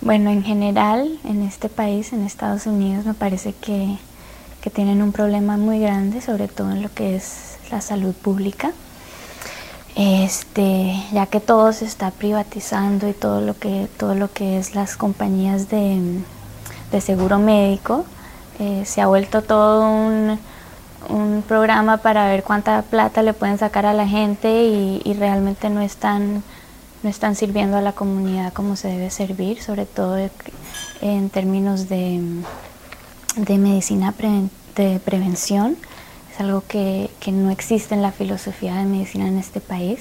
Bueno, en general, en este país, en Estados Unidos, me parece que, que tienen un problema muy grande, sobre todo en lo que es la salud pública. Este, ya que todo se está privatizando y todo lo que, todo lo que es las compañías de, de seguro médico, eh, se ha vuelto todo un, un, programa para ver cuánta plata le pueden sacar a la gente y, y realmente no están no están sirviendo a la comunidad como se debe servir, sobre todo en términos de, de medicina de prevención. Es algo que, que, no existe en la filosofía de medicina en este país.